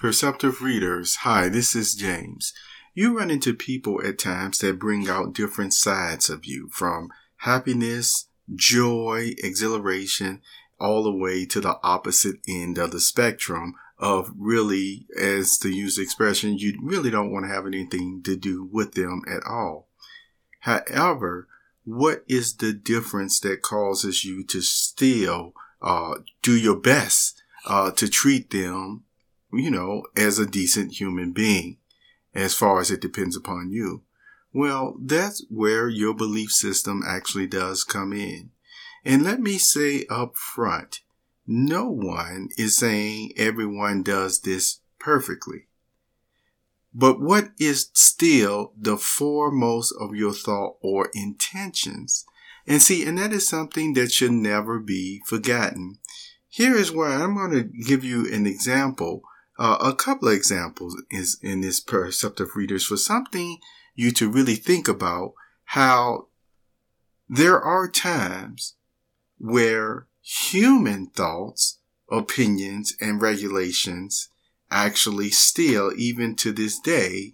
Perceptive readers, hi, this is James. You run into people at times that bring out different sides of you from happiness, joy, exhilaration, all the way to the opposite end of the spectrum of really, as to use the expression, you really don't want to have anything to do with them at all. However, what is the difference that causes you to still uh, do your best uh, to treat them you know, as a decent human being, as far as it depends upon you. Well, that's where your belief system actually does come in. And let me say up front, no one is saying everyone does this perfectly. But what is still the foremost of your thought or intentions? And see, and that is something that should never be forgotten. Here is where I'm going to give you an example uh, a couple of examples is in this perceptive readers for something you to really think about how there are times where human thoughts, opinions, and regulations actually still, even to this day,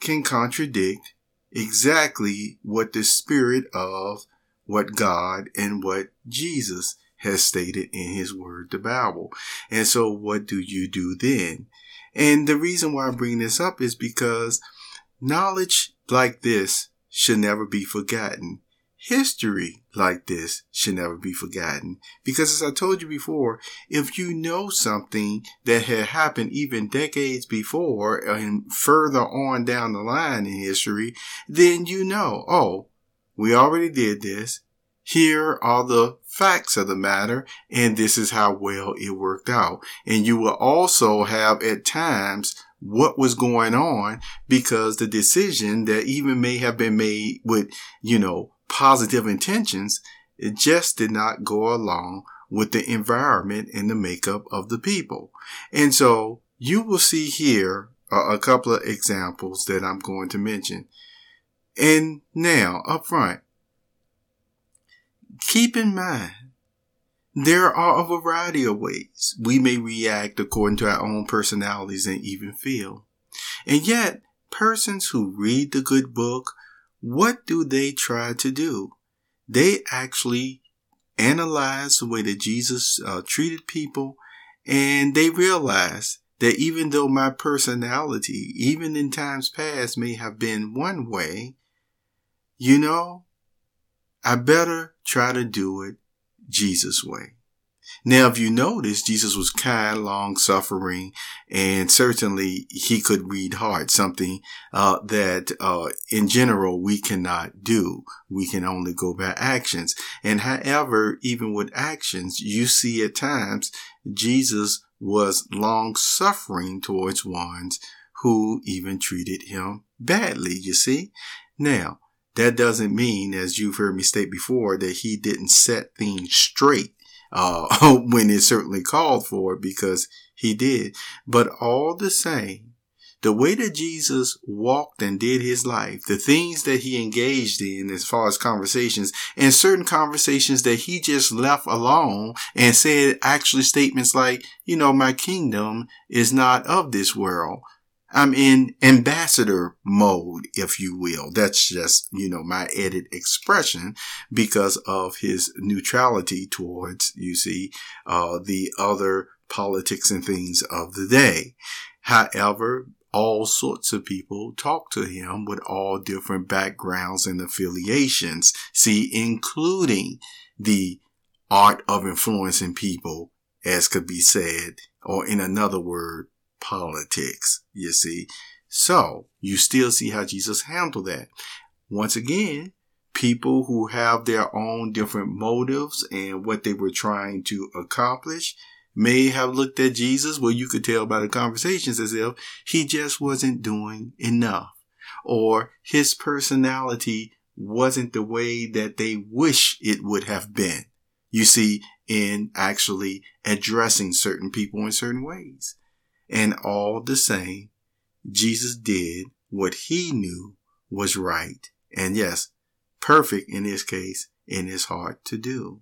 can contradict exactly what the spirit of what God and what Jesus has stated in his word, the Bible. And so what do you do then? And the reason why I bring this up is because knowledge like this should never be forgotten. History like this should never be forgotten. Because as I told you before, if you know something that had happened even decades before and further on down the line in history, then you know, oh, we already did this. Here are the facts of the matter, and this is how well it worked out. And you will also have at times what was going on because the decision that even may have been made with, you know, positive intentions, it just did not go along with the environment and the makeup of the people. And so you will see here a, couple of examples that I'm going to mention. And now up front, Keep in mind, there are a variety of ways we may react according to our own personalities and even feel. And yet, persons who read the good book, what do they try to do? They actually analyze the way that Jesus uh, treated people and they realize that even though my personality, even in times past, may have been one way, you know, I better try to do it Jesus' way. Now, if you notice, Jesus was kind, long suffering, and certainly he could read hearts, something uh, that uh, in general we cannot do. We can only go by actions. And however, even with actions, you see at times Jesus was long suffering towards ones who even treated him badly, you see? Now, that doesn't mean, as you've heard me state before, that he didn't set things straight uh, when it certainly called for it, because he did. But all the same, the way that Jesus walked and did his life, the things that he engaged in as far as conversations, and certain conversations that he just left alone and said actually statements like, you know, my kingdom is not of this world. I'm in ambassador mode, if you will. That's just, you know, my edit expression because of his neutrality towards, you see, uh, the other politics and things of the day. However, all sorts of people talk to him with all different backgrounds and affiliations. See, including the art of influencing people, as could be said, or in another word, politics, you see. So you still see how Jesus handled that. Once again, people who have their own different motives and what they were trying to accomplish may have looked at Jesus, well, you could tell by the conversations as if he just wasn't doing enough or his personality wasn't the way that they wish it would have been. You see, in actually addressing certain people in certain ways. And all the same, Jesus did what he knew was right. And yes, perfect in this case, in his heart to do.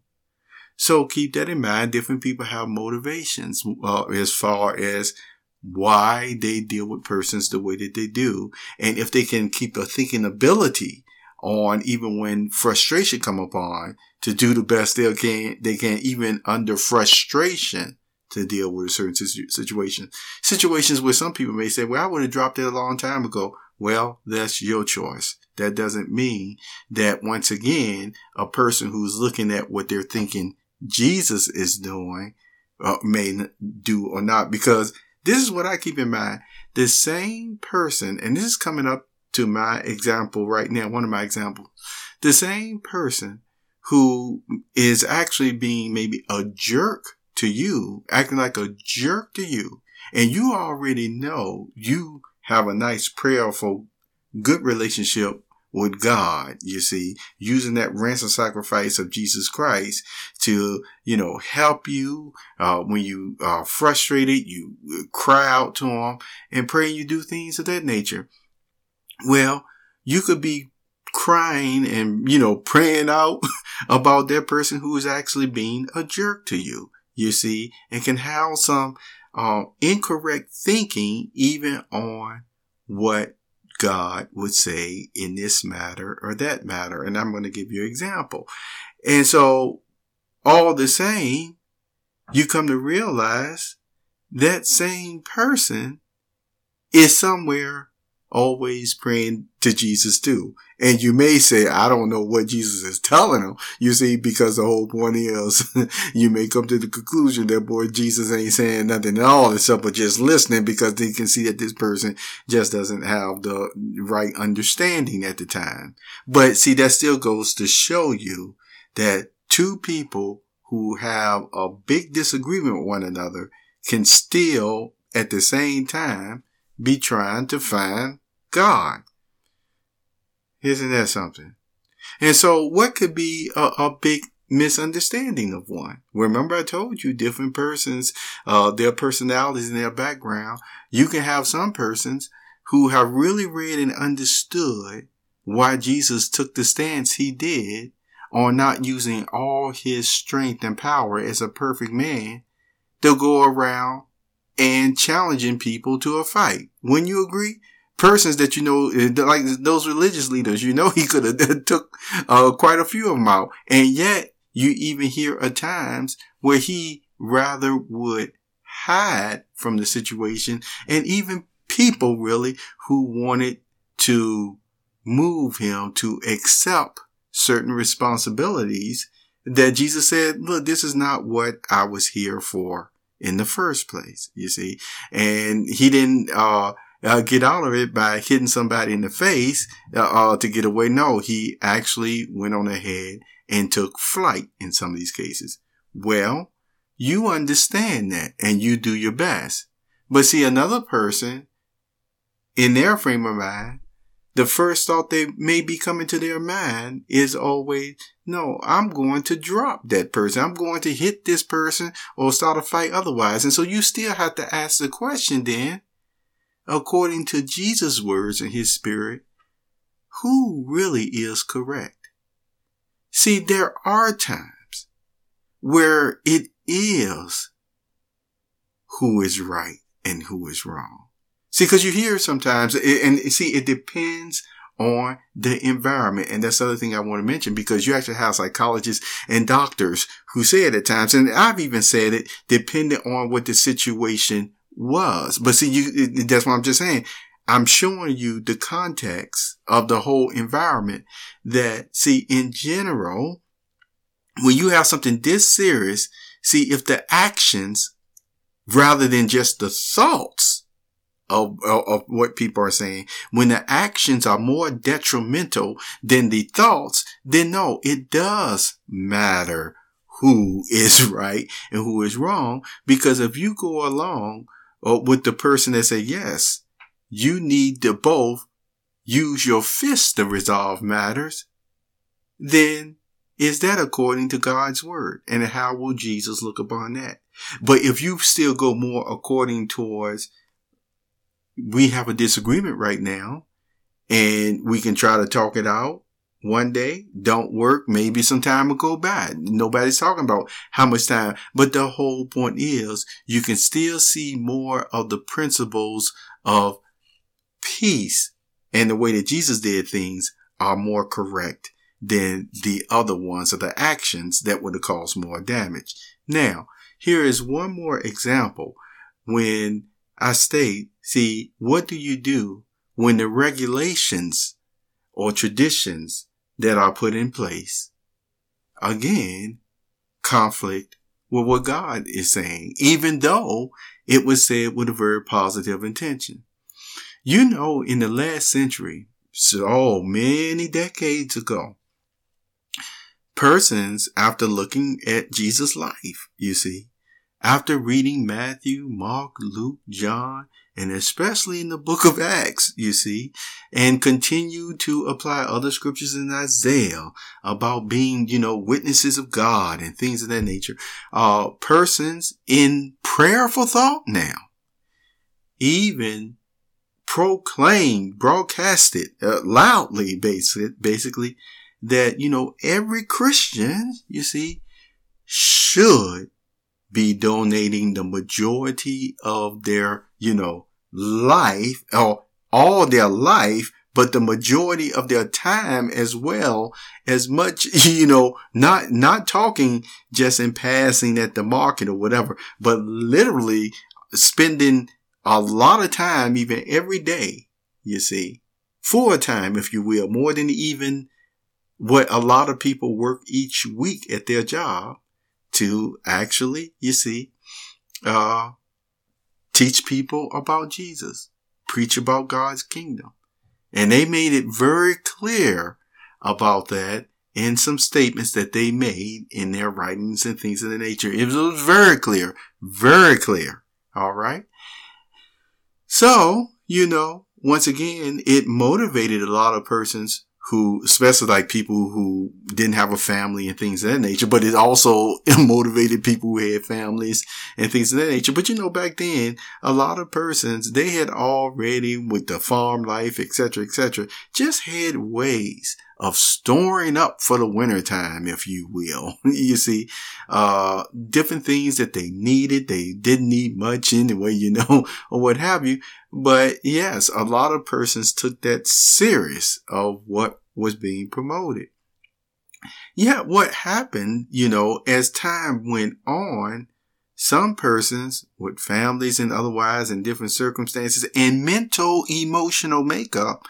So keep that in mind. Different people have motivations uh, as far as why they deal with persons the way that they do. And if they can keep a thinking ability on even when frustration come upon to do the best they can, they can even under frustration to deal with a certain situation. Situations where some people may say, well, I would have dropped it a long time ago. Well, that's your choice. That doesn't mean that once again, a person who's looking at what they're thinking Jesus is doing uh, may do or not, because this is what I keep in mind. The same person, and this is coming up to my example right now, one of my examples, the same person who is actually being maybe a jerk to you, acting like a jerk to you, and you already know you have a nice prayerful, good relationship with God, you see, using that ransom sacrifice of Jesus Christ to, you know, help you, uh, when you are frustrated, you cry out to Him and pray you do things of that nature. Well, you could be crying and, you know, praying out about that person who is actually being a jerk to you, you see, and can have some, uh, incorrect thinking even on what God would say in this matter or that matter. And I'm going to give you an example. And so all the same, you come to realize that same person is somewhere always praying to Jesus too. And you may say, I don't know what Jesus is telling them. You see, because the whole point is you may come to the conclusion that boy, Jesus ain't saying nothing at all except but just listening because they can see that this person just doesn't have the right understanding at the time. But see, that still goes to show you that two people who have a big disagreement with one another can still at the same time be trying to find God. Isn't that something? And so what could be a, a big misunderstanding of one? Remember I told you different persons, uh, their personalities and their background. You can have some persons who have really read and understood why Jesus took the stance he did on not using all his strength and power as a perfect man. They'll go around and challenging people to a fight. When you agree, persons that you know, eh, like those religious leaders, you know, he could have took uh, quite a few of them out. And yet you even hear at times where he rather would hide from the situation and even people really who wanted to move him to accept certain responsibilities that Jesus said, look, this is not what I was here for in the first place, you see. And he didn't, uh, uh, get out of it by hitting somebody in the face uh, uh, to get away. No, he actually went on ahead and took flight in some of these cases. Well, you understand that and you do your best. But see, another person in their frame of mind, the first thought they may be coming to their mind is always, no, I'm going to drop that person. I'm going to hit this person or start a fight otherwise. And so you still have to ask the question then, according to Jesus' words and his spirit, who really is correct? See, there are times where it is who is right and who is wrong. See, cause you hear sometimes, and see, it depends on the environment. And that's the other thing I want to mention because you actually have psychologists and doctors who say it at times. And I've even said it depending on what the situation was. But see, you, that's what I'm just saying. I'm showing you the context of the whole environment that see, in general, when you have something this serious, see, if the actions rather than just the thoughts of, of, of, what people are saying, when the actions are more detrimental than the thoughts, then no, it does matter who is right and who is wrong. Because if you go along or with the person that say yes, you need to both use your fists to resolve matters, then is that according to God's word? And how will Jesus look upon that? But if you still go more according towards, we have a disagreement right now and we can try to talk it out one day, don't work, maybe some time will go by. Nobody's talking about how much time, but the whole point is you can still see more of the principles of peace and the way that Jesus did things are more correct than the other ones or the actions that would have caused more damage. Now, here is one more example when I state, see, what do you do when the regulations or traditions that are put in place again conflict with what God is saying, even though it was said with a very positive intention. You know, in the last century, so oh, many decades ago, persons, after looking at Jesus' life, you see, after reading Matthew, Mark, Luke, John, and especially in the book of Acts, you see, and continue to apply other scriptures in Isaiah about being, you know, witnesses of God and things of that nature, uh, persons in prayerful thought now, even proclaimed, broadcasted uh, loudly, basically, basically, that, you know, every Christian, you see, should be donating the majority of their, you know, life or all their life, but the majority of their time as well as much, you know, not, not talking just in passing at the market or whatever, but literally spending a lot of time, even every day, you see, full time, if you will, more than even what a lot of people work each week at their job to actually, you see, uh, teach people about Jesus, preach about God's kingdom. And they made it very clear about that in some statements that they made in their writings and things of the nature. It was very clear, very clear. All right. So, you know, once again, it motivated a lot of persons who, especially like people who didn't have a family and things of that nature, but it also motivated people who had families and things of that nature. But you know, back then, a lot of persons, they had already with the farm life, etc., etc., just had ways of storing up for the winter time, if you will. you see, uh, different things that they needed. They didn't need much anyway, you know, or what have you. But yes, a lot of persons took that serious of what was being promoted. Yet what happened, you know, as time went on, some persons with families and otherwise in different circumstances and mental emotional makeup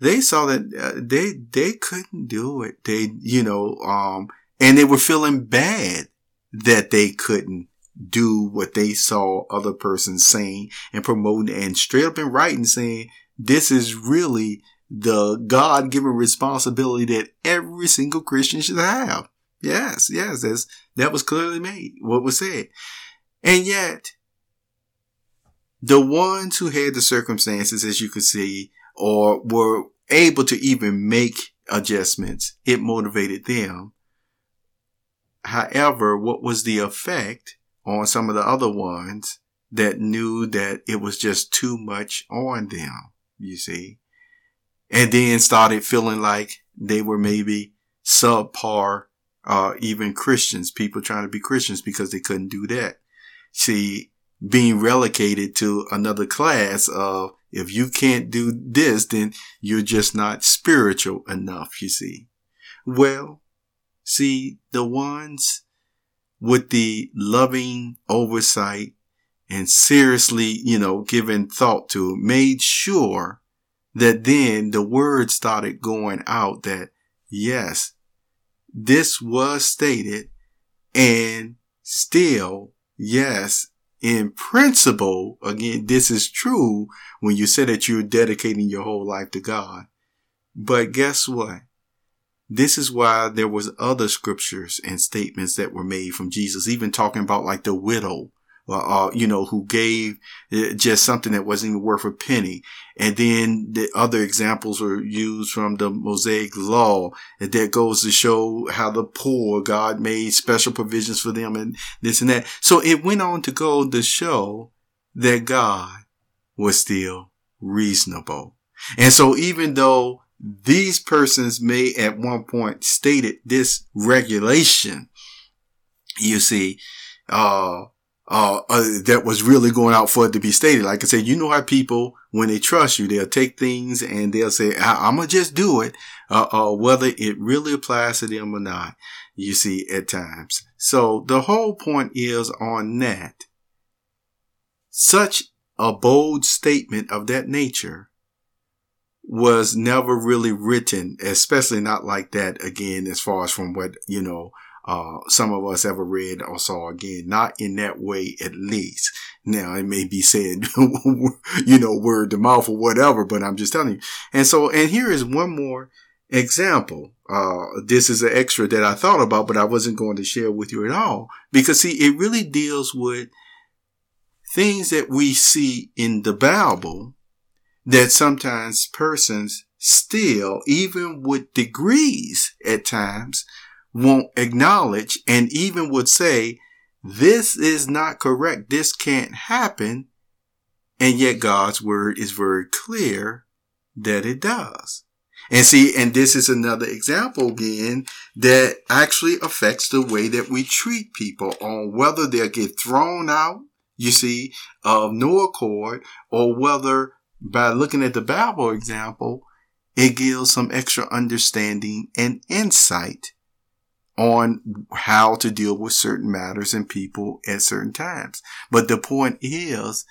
they saw that uh, they they couldn't do it. They you know um and they were feeling bad that they couldn't do what they saw other persons saying and promoting and straight up in writing saying this is really the God given responsibility that every single Christian should have. Yes, yes, that's, that was clearly made, what was said. And yet, the ones who had the circumstances, as you could see, or were able to even make adjustments, it motivated them. However, what was the effect on some of the other ones that knew that it was just too much on them, you see? And then started feeling like they were maybe subpar, uh, even Christians, people trying to be Christians because they couldn't do that. See, being relegated to another class of if you can't do this, then you're just not spiritual enough, you see. Well, see, the ones with the loving oversight and seriously, you know, giving thought to made sure that then the word started going out that yes, this was stated and still, yes, in principle, again, this is true when you say that you're dedicating your whole life to God. But guess what? This is why there was other scriptures and statements that were made from Jesus, even talking about like the widow uh, you know, who gave uh, just something that wasn't even worth a penny. And then the other examples were used from the Mosaic law And that goes to show how the poor, God made special provisions for them and this and that. So it went on to go to show that God was still reasonable. And so even though these persons may at one point stated this regulation. You see, uh, uh, uh, that was really going out for it to be stated. Like I said, you know how people, when they trust you, they'll take things and they'll say, I- am gonna just do it, uh, uh, whether it really applies to them or not. You see, at times. So the whole point is on that. Such a bold statement of that nature was never really written, especially not like that again, as far as from what, you know, uh, some of us ever read or saw again, not in that way at least. Now it may be said, you know, word to mouth or whatever, but I'm just telling you. And so, and here is one more example. Uh, this is an extra that I thought about, but I wasn't going to share with you at all because see, it really deals with things that we see in the Bible that sometimes persons still, even with degrees at times, won't acknowledge and even would say, this is not correct. This can't happen. And yet God's word is very clear that it does. And see, and this is another example again that actually affects the way that we treat people on whether they'll get thrown out, you see, of no accord, or whether by looking at the Bible example, it gives some extra understanding and insight on how to deal with certain matters and people at certain times. But the point is,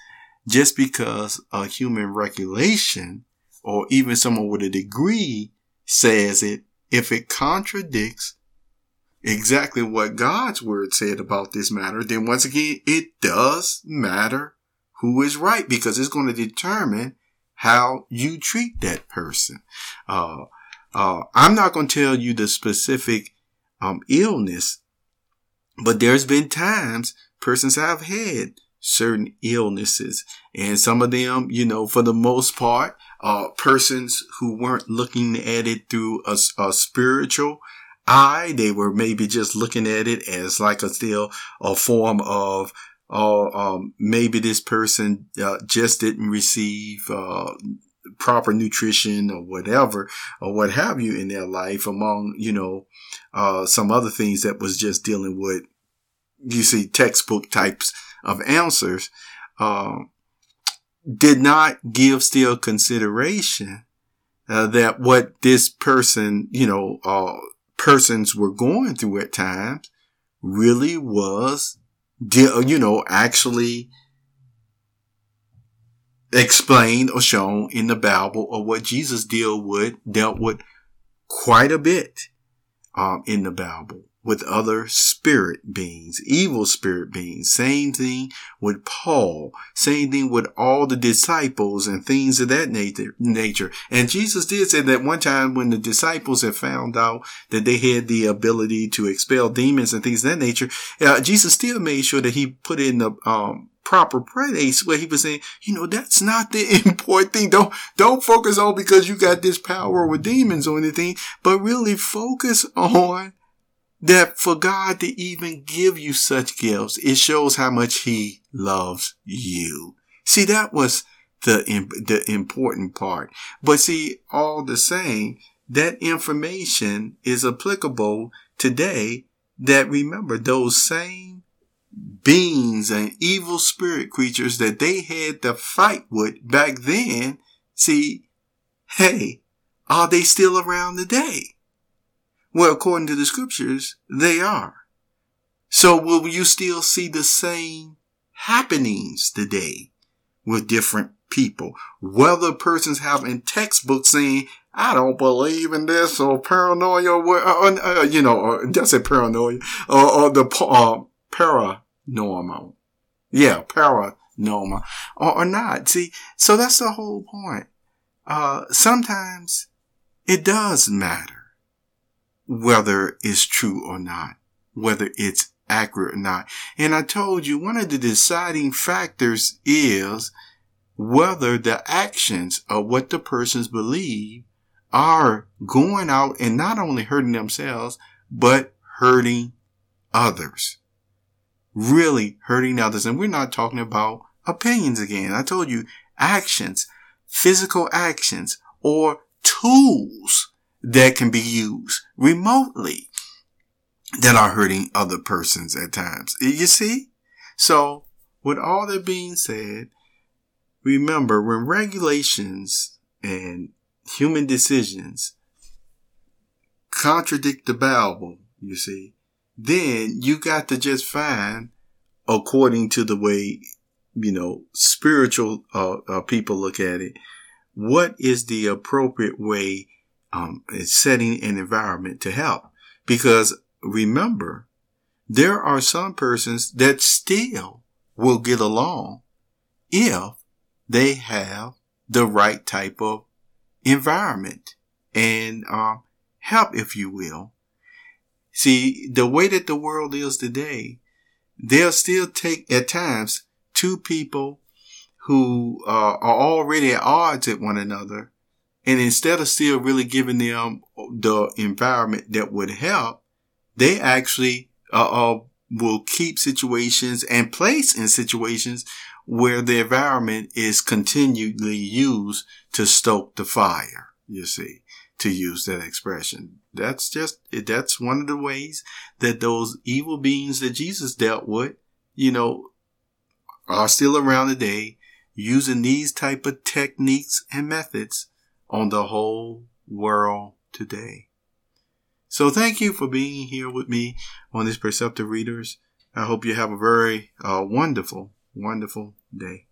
just because a human regulation or even someone with a degree says it, if it contradicts exactly what God's word said about this matter, then once again, it does matter who is right because it's going to determine how you treat that person. Uh, uh, I'm not going to tell you the specific um, illness. But there's been times persons have had certain illnesses and some of them, you know, for the most part, uh, persons who weren't looking at it through a, a spiritual eye. They were maybe just looking at it as like a still a form of uh, um, maybe this person uh, just didn't receive uh, proper nutrition or whatever or what have you in their life among, you know, uh, some other things that was just dealing with, you see, textbook types of answers, uh, did not give still consideration uh, that what this person, you know, uh, persons were going through at times really was, you know, actually explained or shown in the Bible or what Jesus deal with, dealt with quite a bit um, in the Bible with other spirit beings, evil spirit beings. Same thing with Paul. Same thing with all the disciples and things of that nature. nature. And Jesus did say that one time when the disciples had found out that they had the ability to expel demons and things of that nature, uh, Jesus still made sure that he put in the um, proper place where he was saying, you know, that's not the important thing. Don't, don't focus on because you got this power with demons or anything, but really focus on that for God to even give you such gifts, it shows how much he loves you. See, that was the, the important part. But see, all the same, that information is applicable today that remember those same beings and evil spirit creatures that they had to fight with back then, see, hey, are they still around today? Well, according to the scriptures, they are. So will you still see the same happenings today with different people? Whether persons have in textbooks saying, I don't believe in this or paranoia, or, uh, uh, you know, or that's a paranoia, or, or the uh, para normal. Yeah, paranormal or, or not. See, so that's the whole point. Uh, sometimes it does matter whether it's true or not, whether it's accurate or not. And I told you one of the deciding factors is whether the actions of what the persons believe are going out and not only hurting themselves, but hurting others really hurting others. And we're not talking about opinions again. I told you actions, physical actions, or tools that can be used remotely that are hurting other persons at times. You see? So with all that being said, remember when regulations and human decisions contradict the Bible, you see, then you got to just find according to the way, you know, spiritual uh, uh, people look at it, what is the appropriate way um, setting an environment to help? Because remember, there are some persons that still will get along if they have the right type of environment and uh, help, if you will. See, the way that the world is today, they'll still take at times two people who uh, are already at odds at one another. And instead of still really giving them the environment that would help, they actually uh, uh, will keep situations and place in situations where the environment is continually used to stoke the fire, you see, to use that expression. That's just, that's one of the ways that those evil beings that Jesus dealt with, you know, are still around today using these type of techniques and methods on the whole world today. So thank you for being here with me on this Perceptive Readers. I hope you have a very uh, wonderful, wonderful day.